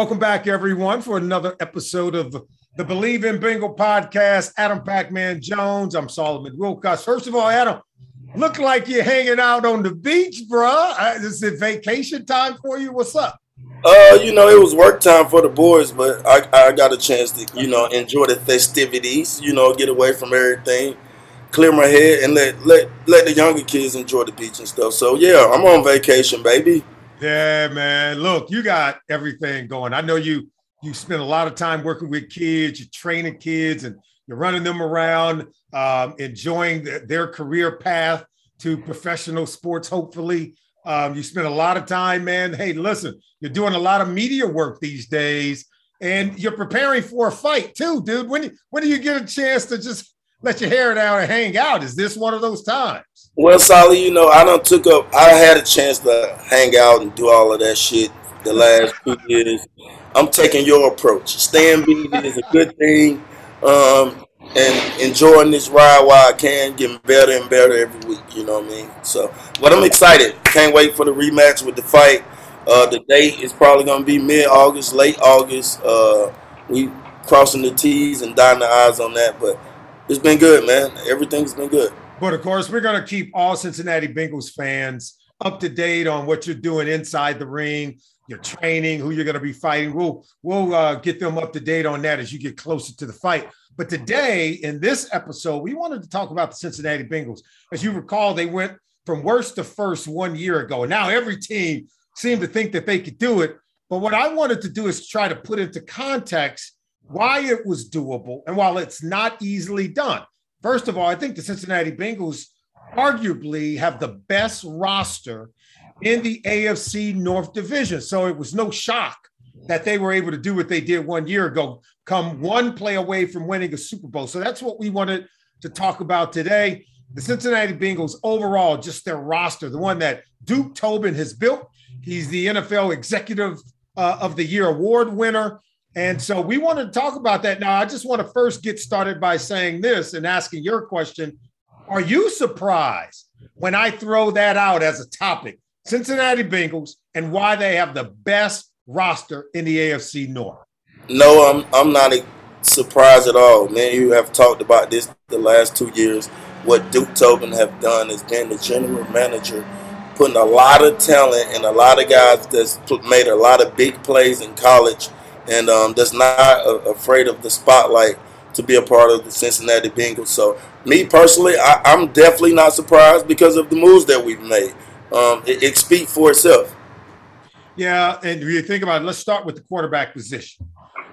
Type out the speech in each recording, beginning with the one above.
Welcome back, everyone, for another episode of the Believe in Bengal podcast. Adam Pac-Man Jones. I'm Solomon Wilcox. First of all, Adam, look like you're hanging out on the beach, bruh. Uh, Is it vacation time for you? What's up? Uh, you know, it was work time for the boys, but I, I got a chance to, you know, enjoy the festivities, you know, get away from everything, clear my head, and let let let the younger kids enjoy the beach and stuff. So yeah, I'm on vacation, baby. Yeah, man. Look, you got everything going. I know you you spend a lot of time working with kids, you're training kids, and you're running them around, um, enjoying th- their career path to professional sports. Hopefully, um, you spend a lot of time, man. Hey, listen, you're doing a lot of media work these days, and you're preparing for a fight too, dude. When when do you get a chance to just let your hair down and hang out? Is this one of those times? Well, Solly, you know, I don't took up. I had a chance to hang out and do all of that shit the last two years. I'm taking your approach. Staying busy is a good thing, um, and enjoying this ride while I can, getting better and better every week. You know what I mean? So, but I'm excited. Can't wait for the rematch with the fight. Uh, the date is probably gonna be mid-August, late August. Uh, we crossing the T's and dotting the I's on that, but it's been good, man. Everything's been good. But of course, we're going to keep all Cincinnati Bengals fans up to date on what you're doing inside the ring, your training, who you're going to be fighting. We'll we'll uh, get them up to date on that as you get closer to the fight. But today, in this episode, we wanted to talk about the Cincinnati Bengals. As you recall, they went from worst to first one year ago, and now every team seemed to think that they could do it. But what I wanted to do is try to put into context why it was doable and while it's not easily done. First of all, I think the Cincinnati Bengals arguably have the best roster in the AFC North Division. So it was no shock that they were able to do what they did one year ago, come one play away from winning a Super Bowl. So that's what we wanted to talk about today. The Cincinnati Bengals overall, just their roster, the one that Duke Tobin has built. He's the NFL Executive uh, of the Year award winner. And so we want to talk about that. Now, I just want to first get started by saying this and asking your question Are you surprised when I throw that out as a topic? Cincinnati Bengals and why they have the best roster in the AFC North. No, I'm I'm not surprised at all. Man, you have talked about this the last two years. What Duke Tobin have done is been the general manager, putting a lot of talent and a lot of guys that's made a lot of big plays in college, and um, that's not afraid of the spotlight to be a part of the Cincinnati Bengals. So, me personally, I, I'm definitely not surprised because of the moves that we've made. Um, it, it speaks for itself. Yeah, and if you think about it, let's start with the quarterback position.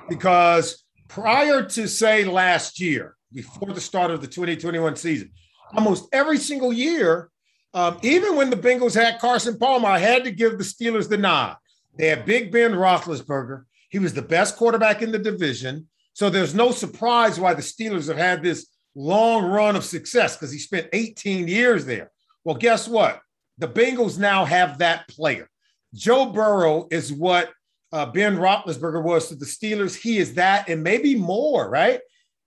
Because prior to, say, last year, before the start of the 2021 season, almost every single year, um, even when the Bengals had Carson Palmer, I had to give the Steelers the nod. They had Big Ben Roethlisberger. He was the best quarterback in the division. So there's no surprise why the Steelers have had this long run of success because he spent 18 years there. Well, guess what? The Bengals now have that player. Joe Burrow is what uh, Ben Roethlisberger was to the Steelers. He is that and maybe more, right?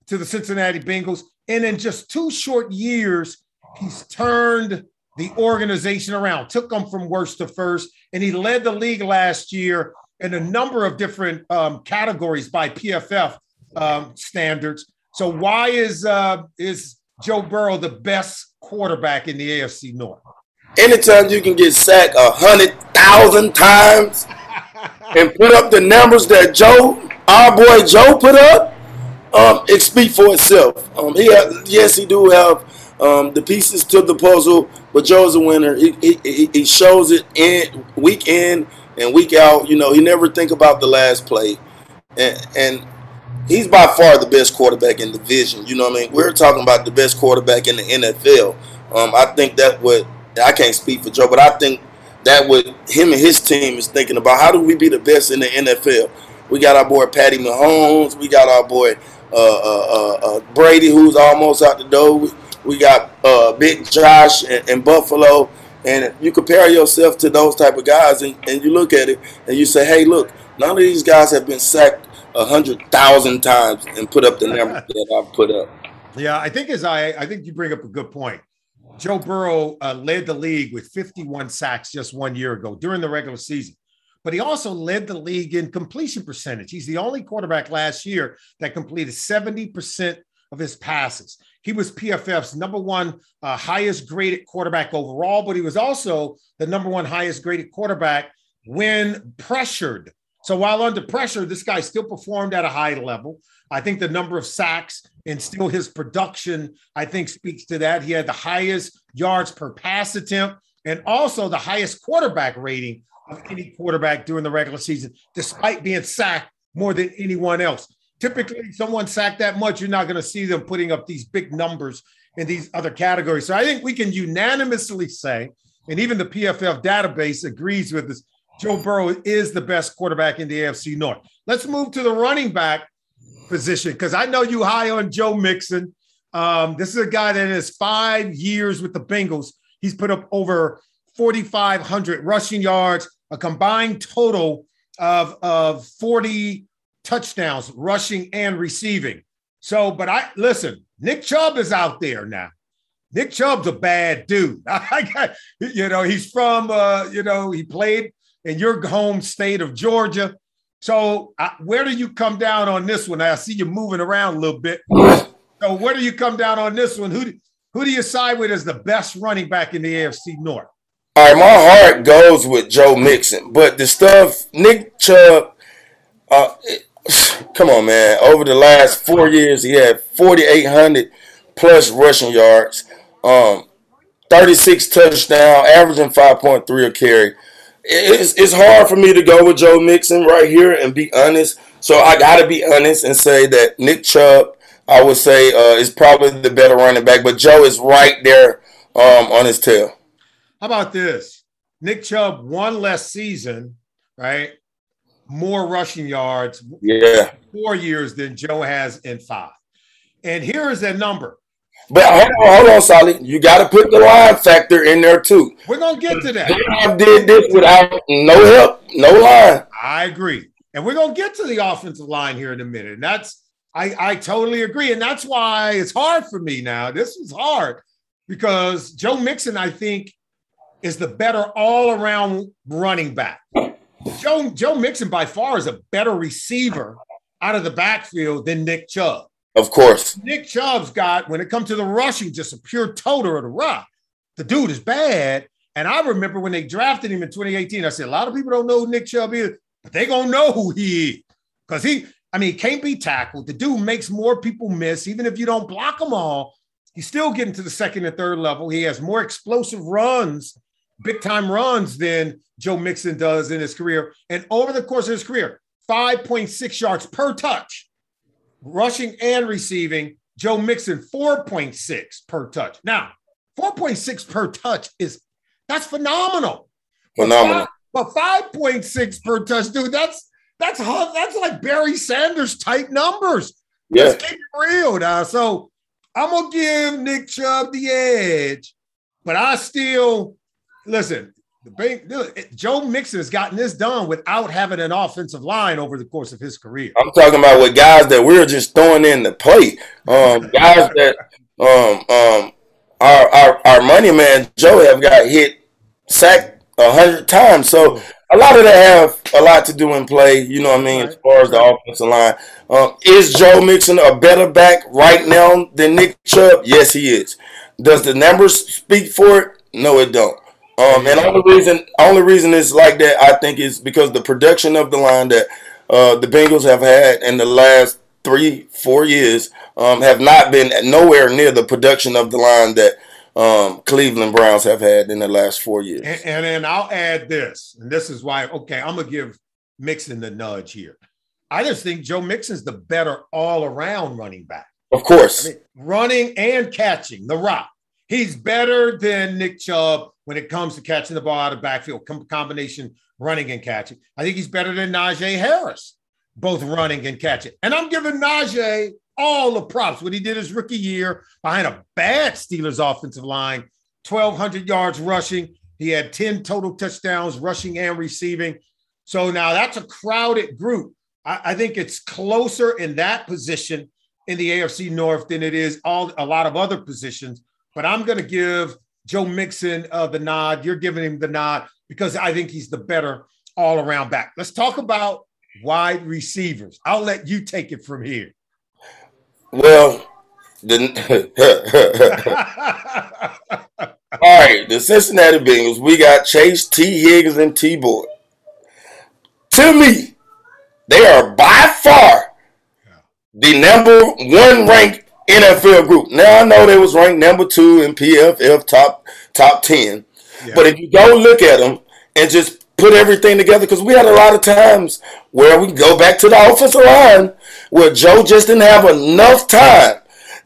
To the Cincinnati Bengals. And in just two short years, he's turned the organization around, took them from worst to first, and he led the league last year in a number of different um, categories by PFF um, standards. So why is uh, is Joe Burrow the best quarterback in the AFC North? Anytime you can get sacked a hundred thousand times and put up the numbers that Joe, our boy Joe, put up, um, it speaks for itself. Um, he yes, he do have um, the pieces to the puzzle, but Joe's a winner. He, he, he- he shows it in week in and week out. You know, he never think about the last play, and, and he's by far the best quarterback in the division. You know what I mean? We're talking about the best quarterback in the NFL. Um, I think that what I can't speak for Joe, but I think that what him and his team is thinking about. How do we be the best in the NFL? We got our boy Patty Mahomes. We got our boy uh, uh, uh, uh, Brady, who's almost out the door. We, got uh, Big Josh in, in Buffalo. And you compare yourself to those type of guys, and, and you look at it, and you say, "Hey, look, none of these guys have been sacked a hundred thousand times and put up the number that I've put up." Yeah, I think as I I think you bring up a good point. Joe Burrow uh, led the league with 51 sacks just one year ago during the regular season. But he also led the league in completion percentage. He's the only quarterback last year that completed 70% of his passes. He was PFF's number one uh, highest graded quarterback overall, but he was also the number one highest graded quarterback when pressured. So while under pressure, this guy still performed at a high level. I think the number of sacks and still his production, I think, speaks to that. He had the highest yards per pass attempt and also the highest quarterback rating of any quarterback during the regular season, despite being sacked more than anyone else. Typically, someone sacked that much, you're not going to see them putting up these big numbers in these other categories. So I think we can unanimously say, and even the PFF database agrees with this, Joe Burrow is the best quarterback in the AFC North. Let's move to the running back position because I know you high on Joe Mixon. Um, this is a guy that has five years with the Bengals. He's put up over 4,500 rushing yards, a combined total of, of 40 touchdowns, rushing and receiving. So, but I listen, Nick Chubb is out there now. Nick Chubb's a bad dude. I got, you know, he's from, uh, you know, he played in your home state of Georgia. So, uh, where do you come down on this one? I see you moving around a little bit. So, where do you come down on this one? Who do, who do you side with as the best running back in the AFC North? All right, my heart goes with Joe Mixon, but the stuff Nick Chubb, uh, come on, man. Over the last four years, he had 4,800 plus rushing yards, um, 36 touchdown, averaging 5.3 a carry. It's, it's hard for me to go with Joe Mixon right here and be honest. So I got to be honest and say that Nick Chubb, I would say, uh, is probably the better running back, but Joe is right there um, on his tail. How about this? Nick Chubb, one less season, right? More rushing yards, Yeah. four years than Joe has in five. And here is that number. But hold on, hold on, Solly. You got to put the line factor in there too. We're to get to that. I did this without no help, no line. I agree. And we're to get to the offensive line here in a minute. And that's, I, I totally agree. And that's why it's hard for me now. This is hard because Joe Mixon, I think, is the better all around running back. Joe, Joe Mixon, by far, is a better receiver out of the backfield than Nick Chubb. Of course. Nick Chubb's got, when it comes to the rushing, just a pure toter of the rock. The dude is bad. And I remember when they drafted him in 2018, I said, a lot of people don't know who Nick Chubb is, but they going to know who he is. Because he, I mean, he can't be tackled. The dude makes more people miss. Even if you don't block them all, he's still getting to the second and third level. He has more explosive runs, big time runs than Joe Mixon does in his career. And over the course of his career, 5.6 yards per touch rushing and receiving. Joe Mixon, 4.6 per touch. Now, 4.6 per touch is that's phenomenal. Phenomenal. But 5.6 per touch, dude, that's that's that's like Barry Sanders type numbers. Yeah. Let's keep it real now. So I'm gonna give Nick Chubb the edge, but I still listen. The bank, Joe Mixon has gotten this done without having an offensive line over the course of his career. I'm talking about with guys that we're just throwing in the plate. Um, guys that um, um, our, our our money man Joe have got hit sacked a hundred times. So a lot of that have a lot to do in play. You know what I mean, as far as the offensive line. Um, is Joe Mixon a better back right now than Nick Chubb? Yes, he is. Does the numbers speak for it? No, it don't. Um, and only reason, only reason it's like that, I think, is because the production of the line that uh, the Bengals have had in the last three, four years um, have not been nowhere near the production of the line that um, Cleveland Browns have had in the last four years. And, and then I'll add this, and this is why, okay, I'm gonna give Mixon the nudge here. I just think Joe Mixon's the better all-around running back. Of course, I mean, running and catching the rock. He's better than Nick Chubb when it comes to catching the ball out of backfield, com- combination running and catching. I think he's better than Najee Harris, both running and catching. And I'm giving Najee all the props. What he did his rookie year behind a bad Steelers offensive line, 1,200 yards rushing. He had 10 total touchdowns, rushing and receiving. So now that's a crowded group. I, I think it's closer in that position in the AFC North than it is all a lot of other positions. But I'm going to give Joe Mixon uh, the nod. You're giving him the nod because I think he's the better all around back. Let's talk about wide receivers. I'll let you take it from here. well, the all right, the Cincinnati Bengals. We got Chase, Tee Higgins, and T. Boyd. To me, they are by far the number one ranked NFL group. Now I know they was ranked number two in PFF top top ten, Yeah. but if you go look at them and just put everything together, because we had a lot of times where we go back to the offensive line where Joe just didn't have enough time.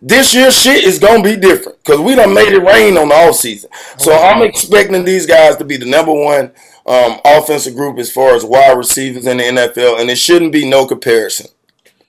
This year shit is gonna be different because we done made it rain on the offseason. So I'm expecting these guys to be the number one um, offensive group as far as wide receivers in the NFL, and it shouldn't be no comparison.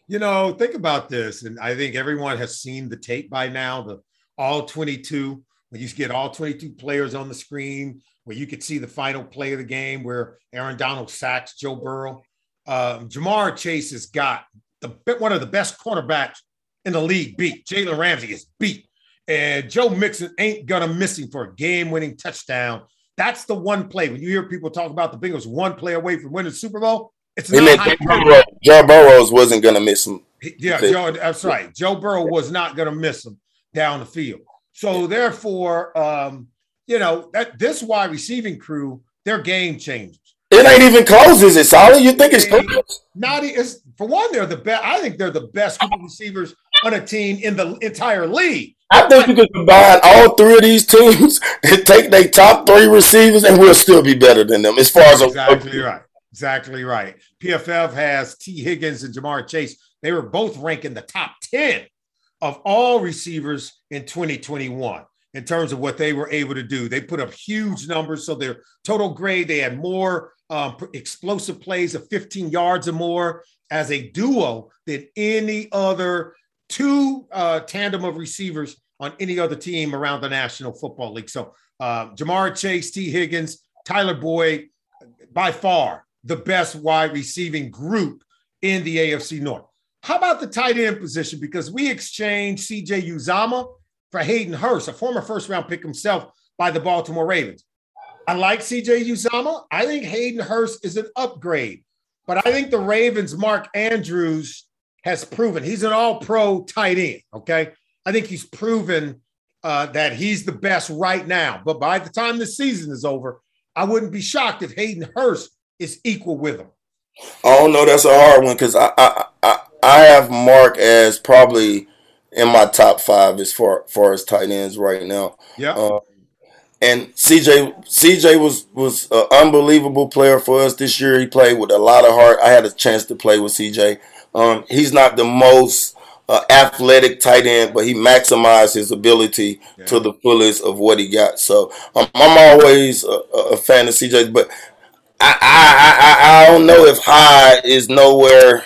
You know, think about this, and I think everyone has seen the tape by now. The all 22, when you get all 22 players on the screen, where you could see the final play of the game, where Aaron Donald sacks Joe Burrow. Um, Ja'Marr Chase has got the one of the best cornerbacks in the league. Beat Jalen Ramsey is beat, and Joe Mixon ain't gonna miss him for a game-winning touchdown. That's the one play. When you hear people talk about the Bengals one play away from winning the Super Bowl, it's not meant Joe. Burrow, Joe Burrows wasn't gonna miss him. Yeah, Joe, that's right. Joe Burrow was not going to miss him down the field. So therefore, um, you know that this wide receiving crew, they're game changers. It ain't even close, is it, Solid? You think it's close? Not it's, for one, they're the best. I think they're the best receivers on a team in the entire league. I think you could combine all three of these teams and take their top three receivers, and we'll still be better than them as far as a Exactly right. Exactly right. PFF has Tee Higgins and Ja'Marr Chase. They were both ranked in the top 10 of all receivers in 2021 in terms of what they were able to do. They put up huge numbers. So their total grade, they had more um, explosive plays of 15 yards or more as a duo than any other two uh, tandem of receivers on any other team around the National Football League. So uh, Ja'Marr Chase, T. Higgins, Tyler Boyd, by far the best wide receiving group in the AFC North. How about the tight end position? Because we exchanged CJ Uzomah for Hayden Hurst, a former first round pick himself by the Baltimore Ravens. I like CJ Uzomah. I think Hayden Hurst is an upgrade, but I think the Ravens' Mark Andrews has proven he's an all pro tight end. Okay. I think he's proven uh, that he's the best right now. But by the time the season is over, I wouldn't be shocked if Hayden Hurst is equal with him. I don't know. That's a hard one because I, I I I have Mark as probably in my top five as far far as tight ends right now. Yeah. Uh, and CJ CJ was was an unbelievable player for us this year. He played with a lot of heart. I had a chance to play with CJ. Um, he's not the most uh, athletic tight end, but he maximized his ability to the fullest of what he got. So um, I'm always a, a fan of CJ, but I, I I I don't know if Hyde is nowhere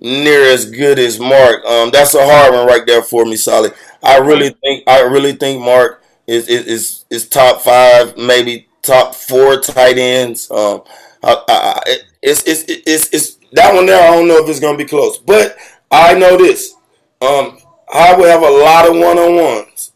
near as good as Mark. Um, that's a hard one right there for me, Solid. I really think I really think Mark is is is, top five, maybe top four tight ends. Um, I, I, it's, it's it's it's that one there. I don't know if it's gonna be close, but I know this. Um, I will have a lot of one on ones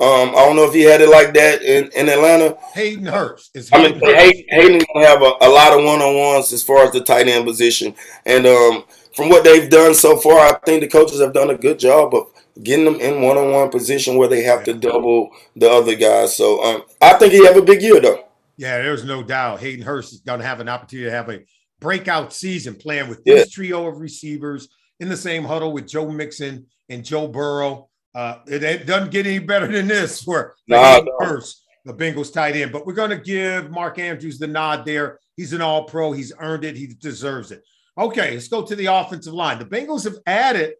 Um, I don't know if he had it like that in, in Atlanta. Hayden Hurst is. I mean, Hay- Hayden gonna have a, a lot of one on ones as far as the tight end position, and um, from what they've done so far, I think the coaches have done a good job of getting them in one on one position where they have to double the other guys. So um, I think he have a big year though. Yeah, there's no doubt. Hayden Hurst is going to have an opportunity to have a breakout season playing with Yeah. this trio of receivers in the same huddle with Joe Mixon and Joe Burrow. Uh, it, it doesn't get any better than this for Nah, no. Hurst, the Bengals tight end. But we're going to give Mark Andrews the nod there. He's an all pro. He's earned it. He deserves it. Okay, let's go to the offensive line. The Bengals have added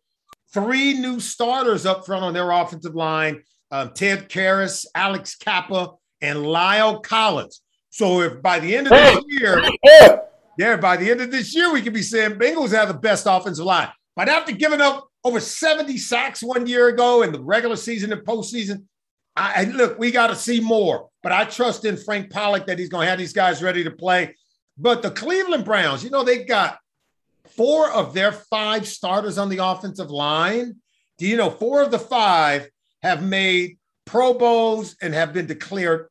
three new starters up front on their offensive line um, Ted Karras, Alex Cappa, and La'el Collins. So if by the end of this year, yeah, by the end of this year, we could be saying Bengals have the best offensive line. But after giving up over 70 sacks one year ago in the regular season and postseason, I, I look, we got to see more. But I trust in Frank Pollack that he's going to have these guys ready to play. But the Cleveland Browns, you know, they got four of their five starters on the offensive line. Do you know four of the five have made Pro Bowls and have been declared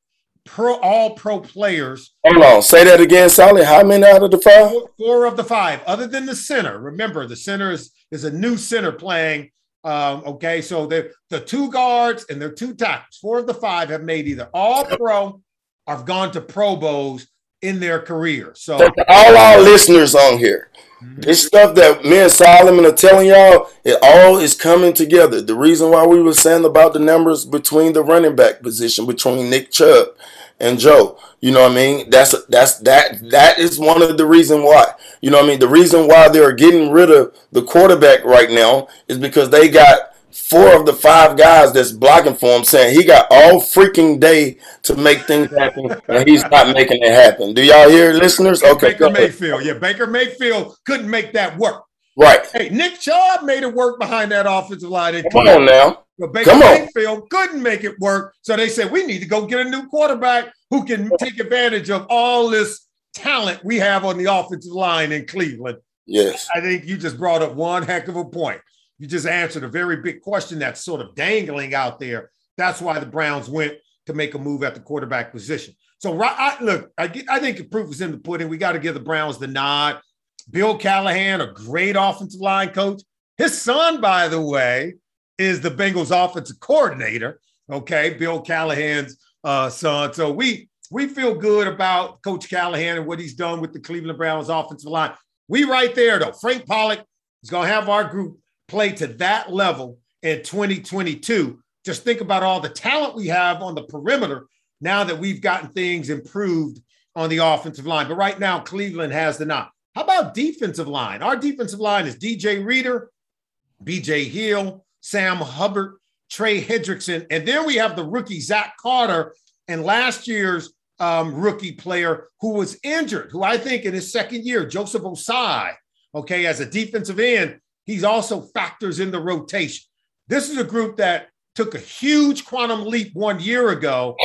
pro all pro players hold on. Say that again, Sally. How many out of the five? four, four of the five, other than the center. Remember, the center is, is a new center playing. Um, okay, so the the two guards and their two tackles, four of the five have made either all pro or have gone to Pro Bowls in their career. So all our listeners on here, Mm-hmm. this stuff that me and Solomon are telling y'all, it all is coming together. The reason why we were saying about the numbers between the running back position between Nick Chubb and Joe, you know what I mean? That's that's that that is one of the reason why. You know what I mean? The reason why they're getting rid of the quarterback right now is because they got four of the five guys that's blocking for him saying he got all freaking day to make things happen and he's not making it happen. Do y'all hear listeners? Okay. Baker. Mayfield, yeah, Baker Mayfield couldn't make that work. Right. Hey, Nick Chubb made it work behind that offensive line. Come on now. But Baker Come on. Mayfield couldn't make it work. So they said, we need to go get a new quarterback who can take advantage of all this talent we have on the offensive line in Cleveland. Yes. I think you just brought up one heck of a point. You just answered a very big question that's sort of dangling out there. That's why the Browns went to make a move at the quarterback position. So, right, I, look, I, get, I think the proof is in the pudding. We got to give the Browns the nod. Bill Callahan, a great offensive line coach. His son, by the way, is the Bengals offensive coordinator. Okay, Bill Callahan's uh, son. So we we feel good about Coach Callahan and what he's done with the Cleveland Browns offensive line. We right there though. Frank Pollack is going to have our group play to that level in 2022. Just think about all the talent we have on the perimeter now that we've gotten things improved on the offensive line. But right now, Cleveland has the nod. How about defensive line? Our defensive line is DJ Reader, BJ Hill, Sam Hubbard, Trey Hendrickson, and then we have the rookie Zach Carter and last year's um, rookie player who was injured, who I think in his second year, Joseph Ossai, okay, as a defensive end, he's also factors in the rotation. This is a group that took a huge quantum leap one year ago.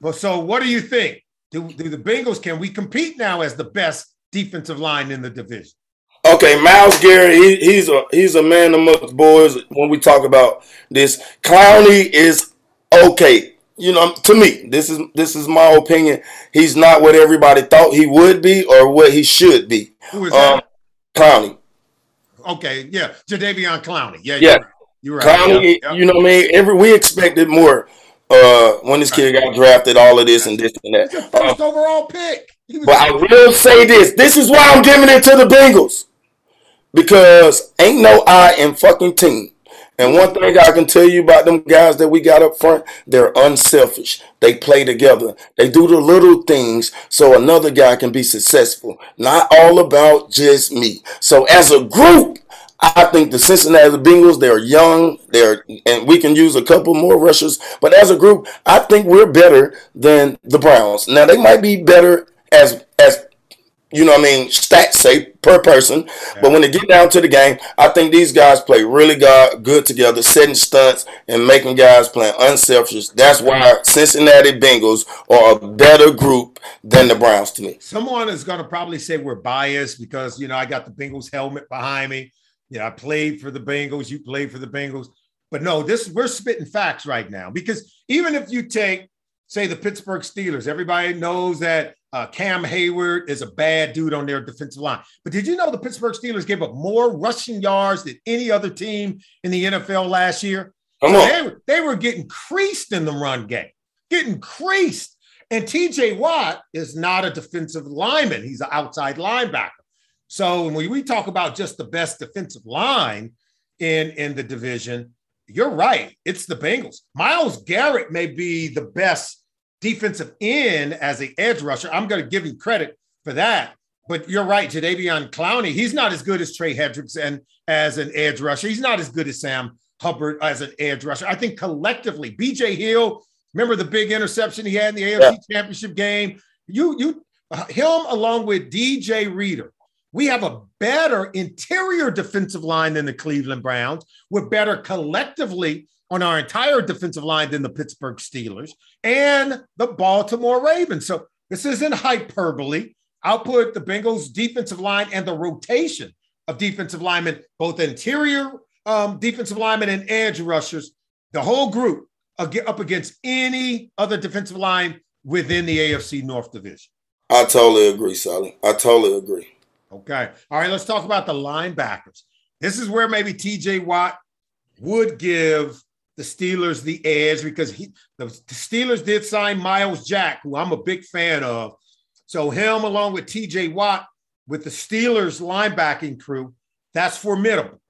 Well, so what do you think? Do, do the Bengals can we compete now as the best defensive line in the division? Okay, Myles Garrett, he, he's a he's a man amongst boys when we talk about this. Clowney is okay. You know, to me, this is this is my opinion. He's not what everybody thought he would be or what he should be. Who is that? Um, Clowney. okay, yeah, Jadeveon Clowney. Yeah, Yeah. you're right. You're right. Clowney, yep. you know what I mean? Every we expected more uh when this kid got drafted, all of this and this and He's that. Uh, first overall pick. But I will say this. This is why I'm giving it to the Bengals. Because ain't no I in fucking team. And one thing I can tell you about them guys that we got up front, they're unselfish. They play together. They do the little things so another guy can be successful. Not all about just me. So as a group, I think the Cincinnati Bengals, they're young, they're and we can use a couple more rushers, but as a group, I think we're better than the Browns. Now they might be better as as you know what I mean, stats say per person. But when they get down to the game, I think these guys play really good, good together, setting stunts and making guys play unselfish. That's why Cincinnati Bengals are a better group than the Browns to me. Someone is going to probably say we're biased because you know I got the Bengals helmet behind me. You know, I played for the Bengals. You played for the Bengals. But no, this we're spitting facts right now because even if you take, say, the Pittsburgh Steelers, everybody knows that uh, Cam Heyward is a bad dude on their defensive line. But did you know the Pittsburgh Steelers gave up more rushing yards than any other team in the NFL last year? Come So on. they, were- they were getting creased in the run game, getting creased. And TJ Watt is not a defensive lineman, he's an outside linebacker. So when we talk about just the best defensive line in, in the division, you're right. It's the Bengals. Myles Garrett may be the best defensive end as an edge rusher. I'm going to give him credit for that. But you're right, Jadeveon Clowney, he's not as good as Trey Hendrickson as an edge rusher. He's not as good as Sam Hubbard as an edge rusher. I think collectively, BJ Hill, remember the big interception he had in the AFC Championship game? You, you, him along with DJ Reader. We have a better interior defensive line than the Cleveland Browns. We're better collectively on our entire defensive line than the Pittsburgh Steelers and the Baltimore Ravens. So this isn't hyperbole. I'll put the Bengals defensive line and the rotation of defensive linemen, both interior um, defensive linemen and edge rushers, the whole group up against any other defensive line within the AFC North Division. I totally agree, Sally. I totally agree. Okay. All right. Let's talk about the linebackers. This is where maybe TJ Watt would give the Steelers the edge because he, the, the Steelers did sign Myles Jack, who I'm a big fan of. So, him along with TJ Watt with the Steelers linebacking crew, that's formidable.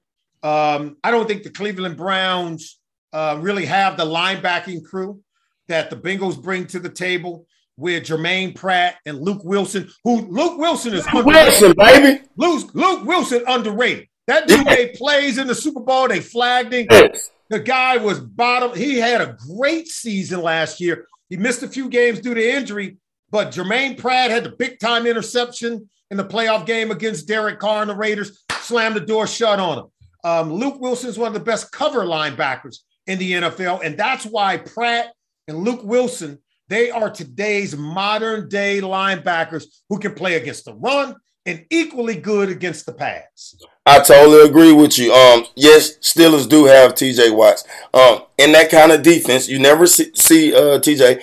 Um, I don't think the Cleveland Browns uh, really have the linebacking crew that the Bengals bring to the table with Germaine Pratt and Luke Wilson, who Luke Wilson is underrated. Wilson, baby. Luke, Luke Wilson underrated. That dude plays in the Super Bowl. They flagged him. Yes. The guy was bottom. He had a great season last year. He missed a few games due to injury, but Germaine Pratt had the big time interception in the playoff game against Derek Carr and the Raiders, slammed the door shut on him. Um, Luke Wilson's one of the best cover linebackers in the NFL, and that's why Pratt and Luke Wilson they are today's modern day linebackers who can play against the run and equally good against the pass. I totally agree with you. Um, yes, Steelers do have T.J. Watts. Um, in that kind of defense, you never see, see uh, T.J.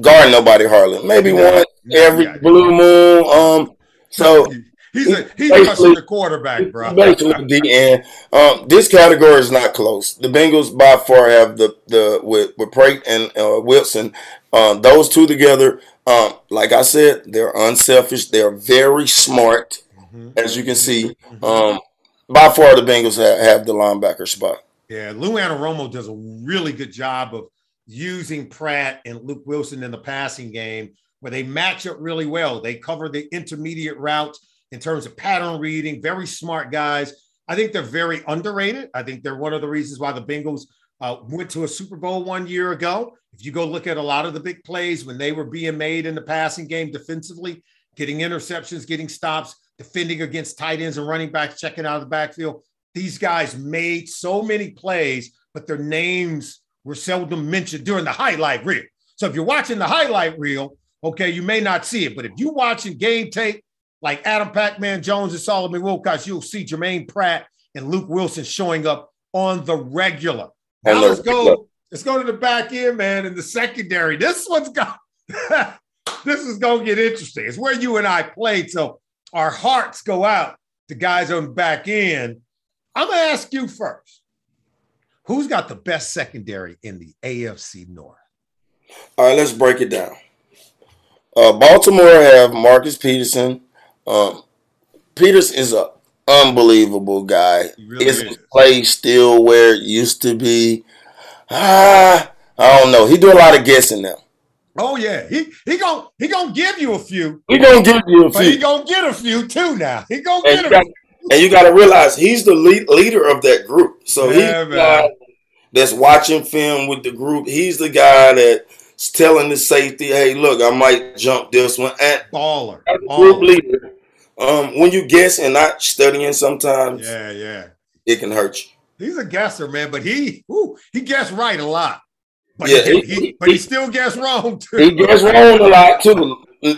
guard nobody hardly. Maybe Yeah. one Yeah, every yeah, blue moon. Um, so he's a he's Basically- the quarterback, bro. basically the end. Um, this category is not close. The Bengals by far have the the with with Prate and uh, Wilson. Um, those two together, um, like I said, they're unselfish. They're very smart, Mhm. as you can see. Um, by far, the Bengals have, have the linebacker spot. Yeah, Lou Anarumo does a really good job of using Pratt and Luke Wilson in the passing game where they match up really well. They cover the intermediate routes in terms of pattern reading, very smart guys. I think they're very underrated. I think they're one of the reasons why the Bengals uh, went to a Super Bowl one year ago. If you go look at a lot of the big plays when they were being made in the passing game defensively, getting interceptions, getting stops, defending against tight ends and running backs, checking out of the backfield, these guys made so many plays, but their names were seldom mentioned during the highlight reel. So if you're watching the highlight reel, okay, you may not see it, but if you're watching game tape like Adam Pac-Man Jones and Solomon Wilcox, you'll see Germaine Pratt and Luke Wilson showing up on the regular. Now let's go. Let's go to the back end, man, in the secondary. This one's got this is gonna get interesting. It's where you and I played, so our hearts go out to guys on the back end. I'm gonna ask you first. Who's got the best secondary in the AFC North? All right, let's break it down. Uh, Baltimore have Marcus Peterson. Um, Peters is a unbelievable guy. Really Is is. his play still where it used to be? Ah, I don't know. He do a lot of guessing now. Oh yeah, he he gonna he gonna give you a few, He gonna give you a but he gonna get a few too. Now he gonna and get a got, few. and you got to realize he's the lead, leader of that group. So he's Yeah, the guy that's watching film with the group. He's the guy that's telling the safety, "Hey, look, I might jump this one." And baller. a group leader, um, when you guess and not studying, sometimes Yeah, yeah. it can hurt you. He's a guesser, man, but he whew, he guessed right a lot. But Yeah, he, he- he- but he still guessed wrong too. He gets wrong a lot too.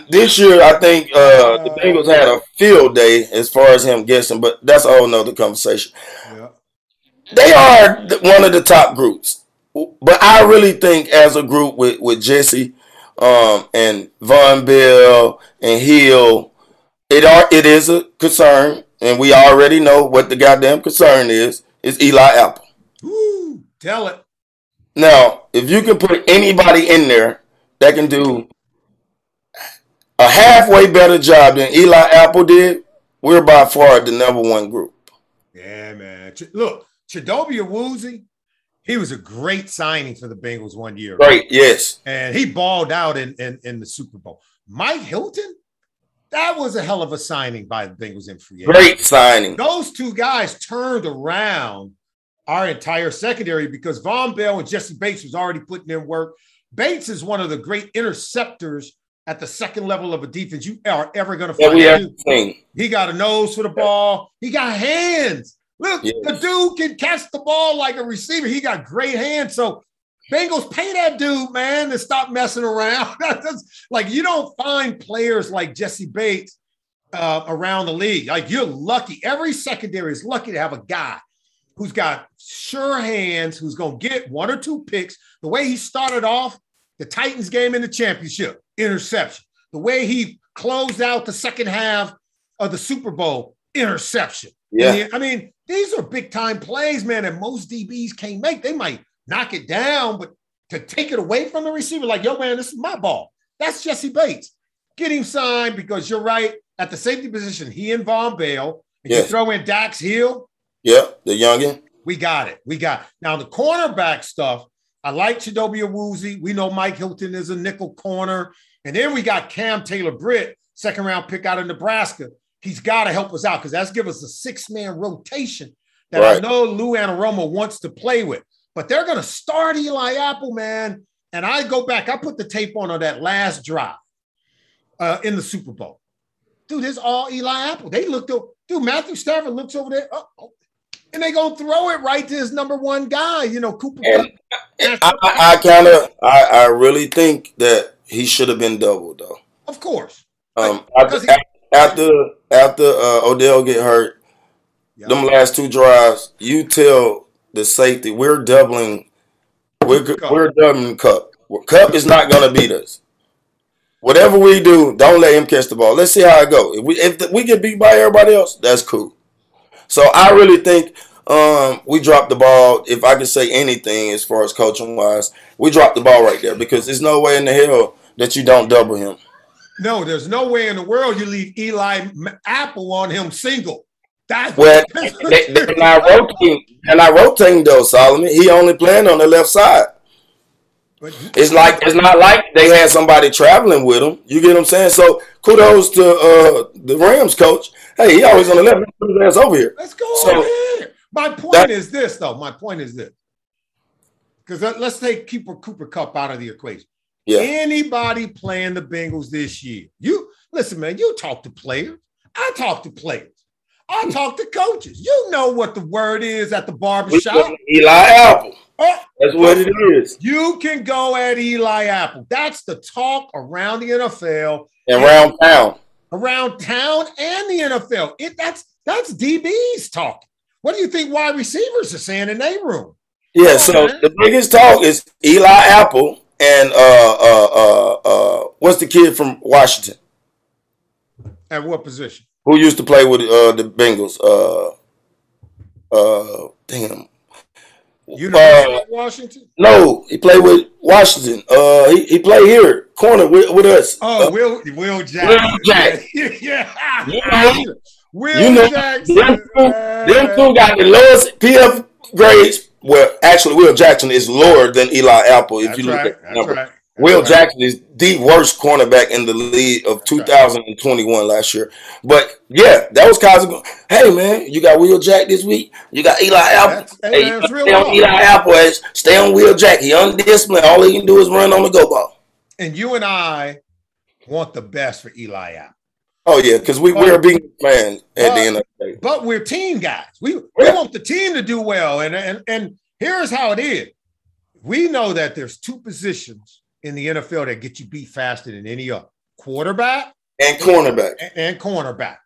This year, I think uh, the Bengals had a field day as far as him guessing, but that's a whole nother conversation. Yeah. They are one of the top groups. but I really think as a group with with Jesse, um, and Vonn Bell and Hill, it are it is a concern, and we already know what the goddamn concern is. Is Eli Apple. Woo, tell it. Now, if you can put anybody in there that can do a halfway better job than Eli Apple did, we're by far the number one group. Yeah, man. Look, Chidobe Awuzie, he was a great signing for the Bengals one year. right? yes. And he balled out in, in, in the Super Bowl. Mike Hilton, that was a hell of a signing by the Bengals in free agency. Great signing. Those two guys turned around our entire secondary because Vonn Bell and Jessie Bates was already putting in work. Bates is one of the great interceptors at the second level of a defense you are ever going to find. we have. He got a nose for the ball. He got hands. Look, Yes. the dude can catch the ball like a receiver. He got great hands. So Bengals pay that dude, man, to stop messing around. That's- like you don't find players like Jessie Bates uh, around the league. Like you're lucky. Every secondary is lucky to have a guy who's got sure hands, who's going to get one or two picks. The way he started off the Titans game in the championship, interception. The way he closed out the second half of the Super Bowl, interception. Yeah. And I mean, these are big time plays, man, that most DBs can't make. They might knock it down, but to take it away from the receiver, like, yo, man, this is my ball. That's Jessie Bates. Get him signed because you're right. At the safety position, he and Vonn Bell. And you throw in Dax Hill, Yep, the youngin. we got it. We got now the cornerback stuff. I like Chidobe Awuzie. We know Mike Hilton is a nickel corner. And then we got Cam Taylor Britt, second round pick out of Nebraska. He's got to help us out because that's give us a six-man rotation that I know Lou Anarumo wants to play with. But they're going to start Eli Apple, man. And I go back, I put the tape on on that last drive uh, in the Super Bowl. Dude, it's all Eli Apple. They looked over, dude, Matthew Stafford looks over there. Oh, oh, and they gonna throw it right to his number one guy, you know, Cooper. And Kupp. I, I, I kind of, I, I really think that he should have been doubled though. of course. Um, Because after, after after uh, Odell get hurt, them last two drives, you tell the safety we're doubling, we're we're doubling Kupp. Kupp is not gonna beat us. Whatever we do, don't let him catch the ball. Let's see how it go. If we if we get beat by everybody else, that's cool. So I really think um, we dropped the ball. If I could say anything as far as coaching wise, we dropped the ball right there because there's no way in the hell that you don't double him. No, there's no way in the world you leave Eli Apple on him single. That's Well, they, they're not rotating. They're not rotating though, Solomon. He only playing on the left side. It's like it's not like they had somebody traveling with him. You get what I'm saying? So kudos to uh, the Rams coach. Hey, he always on the left. Put his ass over here. Let's go So- ahead. My point That- is this, though. My point is this. Because let's take Cooper Cooper Kupp out of the equation. Yeah, Anybody playing the Bengals this year? You listen, man. You talk to players. I talk to players. I talk to coaches. You know what the word is at the barbershop. Eli Apple. Oh, That's what it is. you can go at Eli Apple. That's the talk around the NFL, And round pound. around town, and the NFL. It that's that's DBs talking. What do you think wide receivers are saying in their room? Yeah. On, So man. the biggest talk is Eli Apple and uh uh uh uh what's the kid from Washington At what position? Who used to play with uh the Bengals? Uh uh damn. University Uh, Washington. No, he played with Washington. Uh, he, he played here, corner with, with us. Oh, Uh, Will Will Jackson. Jackson. yeah. You know. Will You know, Jackson. them two, them two got the lowest PF grades. Well, actually, Will Jackson is lower than Eli Apple. If That's you look right. at That's number. right. Will Jackson is the worst cornerback in the league of 2021 last year. But yeah, that was Cosmo. Hey man, you got Will Jack this week. You got Eli Apple. Hey, man, you it's real stay on. Eli Apple. Stay on Will Jack. He undisciplined. All he can do is run on the go ball. And you and I want the best for Eli Apple. Oh yeah, because we we're being big fan at the end of the day. But we're team guys. We we Yeah. want the team to do well. And, and and here's how it is. We know that there's two positions in the NFL that get you beat faster than any other: quarterback And cornerback. and, and cornerback.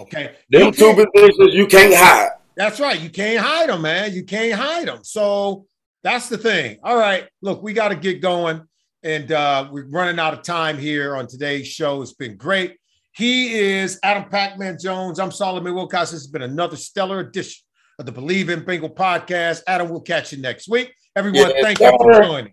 Okay, Them two positions you can't hide. That's right. You can't hide them, man. You can't hide them. So That's the thing. All right. Look, we got to get going. And uh, we're running out of time here on today's show. It's been great. He is Adam Pac-Man Jones. I'm Solomon Wilcox. This has been another stellar edition of the Believe in Bengal podcast. Adam, we'll catch you next week. Everyone, Yes, thank you for joining